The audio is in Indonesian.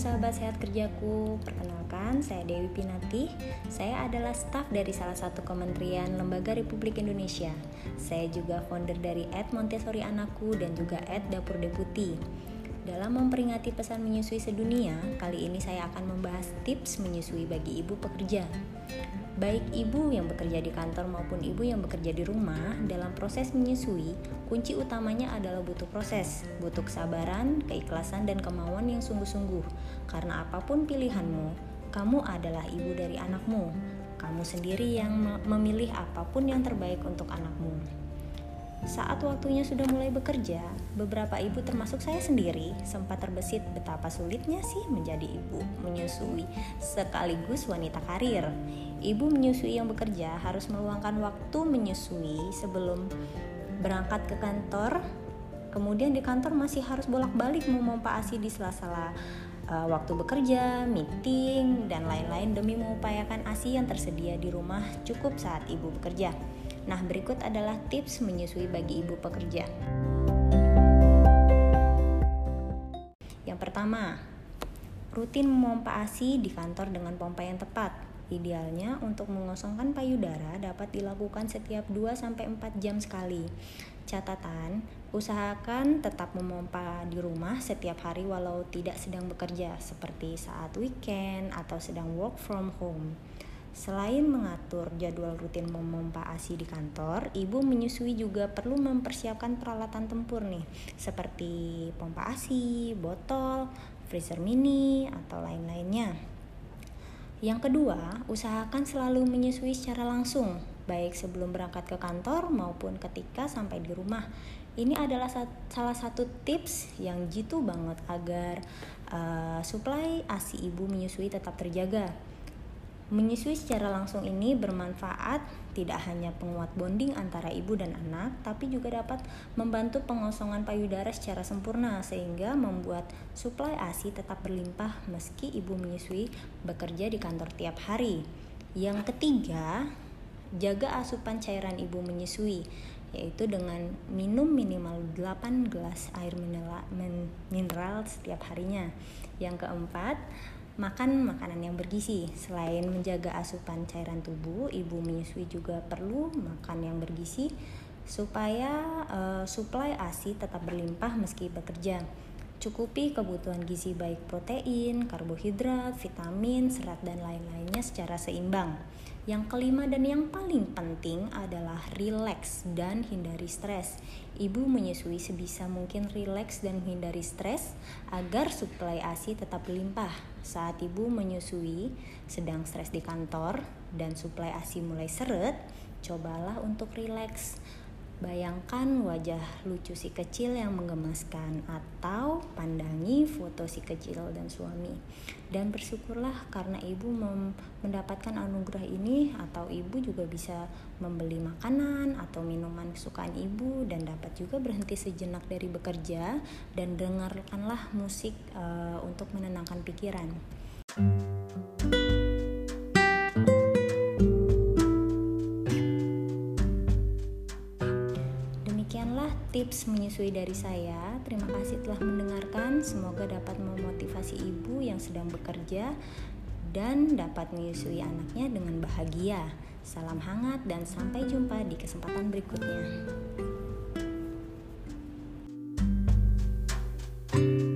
sahabat sehat kerjaku, perkenalkan saya Dewi Pinati. Saya adalah staf dari salah satu kementerian lembaga Republik Indonesia. Saya juga founder dari Ed Montessori Anakku dan juga Ed Dapur Deputi. Dalam memperingati pesan menyusui sedunia, kali ini saya akan membahas tips menyusui bagi ibu pekerja. Baik ibu yang bekerja di kantor maupun ibu yang bekerja di rumah, dalam proses menyusui, kunci utamanya adalah butuh proses, butuh kesabaran, keikhlasan, dan kemauan yang sungguh-sungguh. Karena apa pun pilihanmu, kamu adalah ibu dari anakmu. Kamu sendiri yang memilih apa pun yang terbaik untuk anakmu. Saat waktunya sudah mulai bekerja, beberapa ibu termasuk saya sendiri sempat terbesit betapa sulitnya sih menjadi ibu menyusui sekaligus wanita karir. Ibu menyusui yang bekerja harus meluangkan waktu menyusui sebelum berangkat ke kantor. Kemudian di kantor masih harus bolak-balik memompa ASI di sela-sela uh, waktu bekerja, meeting, dan lain-lain demi mengupayakan ASI yang tersedia di rumah cukup saat ibu bekerja. Nah, berikut adalah tips menyusui bagi ibu pekerja. Yang pertama, rutin memompa ASI di kantor dengan pompa yang tepat. Idealnya untuk mengosongkan payudara dapat dilakukan setiap 2-4 jam sekali. Catatan, usahakan tetap memompa di rumah setiap hari walau tidak sedang bekerja seperti saat weekend atau sedang work from home. Selain mengatur jadwal rutin memompa ASI di kantor, ibu menyusui juga perlu mempersiapkan peralatan tempur nih, seperti pompa ASI, botol, freezer mini, atau lain-lainnya. Yang kedua, usahakan selalu menyusui secara langsung, baik sebelum berangkat ke kantor maupun ketika sampai di rumah. Ini adalah salah satu tips yang jitu banget agar uh, suplai ASI ibu menyusui tetap terjaga Menyusui secara langsung ini bermanfaat tidak hanya penguat bonding antara ibu dan anak, tapi juga dapat membantu pengosongan payudara secara sempurna sehingga membuat suplai ASI tetap berlimpah meski ibu menyusui bekerja di kantor tiap hari. Yang ketiga, jaga asupan cairan ibu menyusui yaitu dengan minum minimal 8 gelas air mineral, mineral setiap harinya. Yang keempat, makan makanan yang bergizi. Selain menjaga asupan cairan tubuh, ibu menyusui juga perlu makan yang bergizi supaya uh, suplai ASI tetap berlimpah meski bekerja. Cukupi kebutuhan gizi baik protein, karbohidrat, vitamin, serat dan lain-lainnya secara seimbang. Yang kelima dan yang paling penting adalah relax dan hindari stres. Ibu menyusui sebisa mungkin relax dan hindari stres agar suplai ASI tetap berlimpah. Saat ibu menyusui sedang stres di kantor dan suplai ASI mulai seret, cobalah untuk relax Bayangkan wajah lucu si kecil yang menggemaskan atau pandangi foto si kecil dan suami. Dan bersyukurlah karena ibu mendapatkan anugerah ini atau ibu juga bisa membeli makanan atau minuman kesukaan ibu dan dapat juga berhenti sejenak dari bekerja dan dengarkanlah musik uh, untuk menenangkan pikiran. Tips menyusui dari saya. Terima kasih telah mendengarkan. Semoga dapat memotivasi ibu yang sedang bekerja dan dapat menyusui anaknya dengan bahagia. Salam hangat dan sampai jumpa di kesempatan berikutnya. thank you